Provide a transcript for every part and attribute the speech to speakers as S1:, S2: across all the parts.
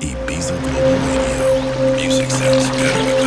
S1: Ibiza Global Radio. Music sounds better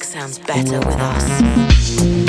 S2: sounds better with us.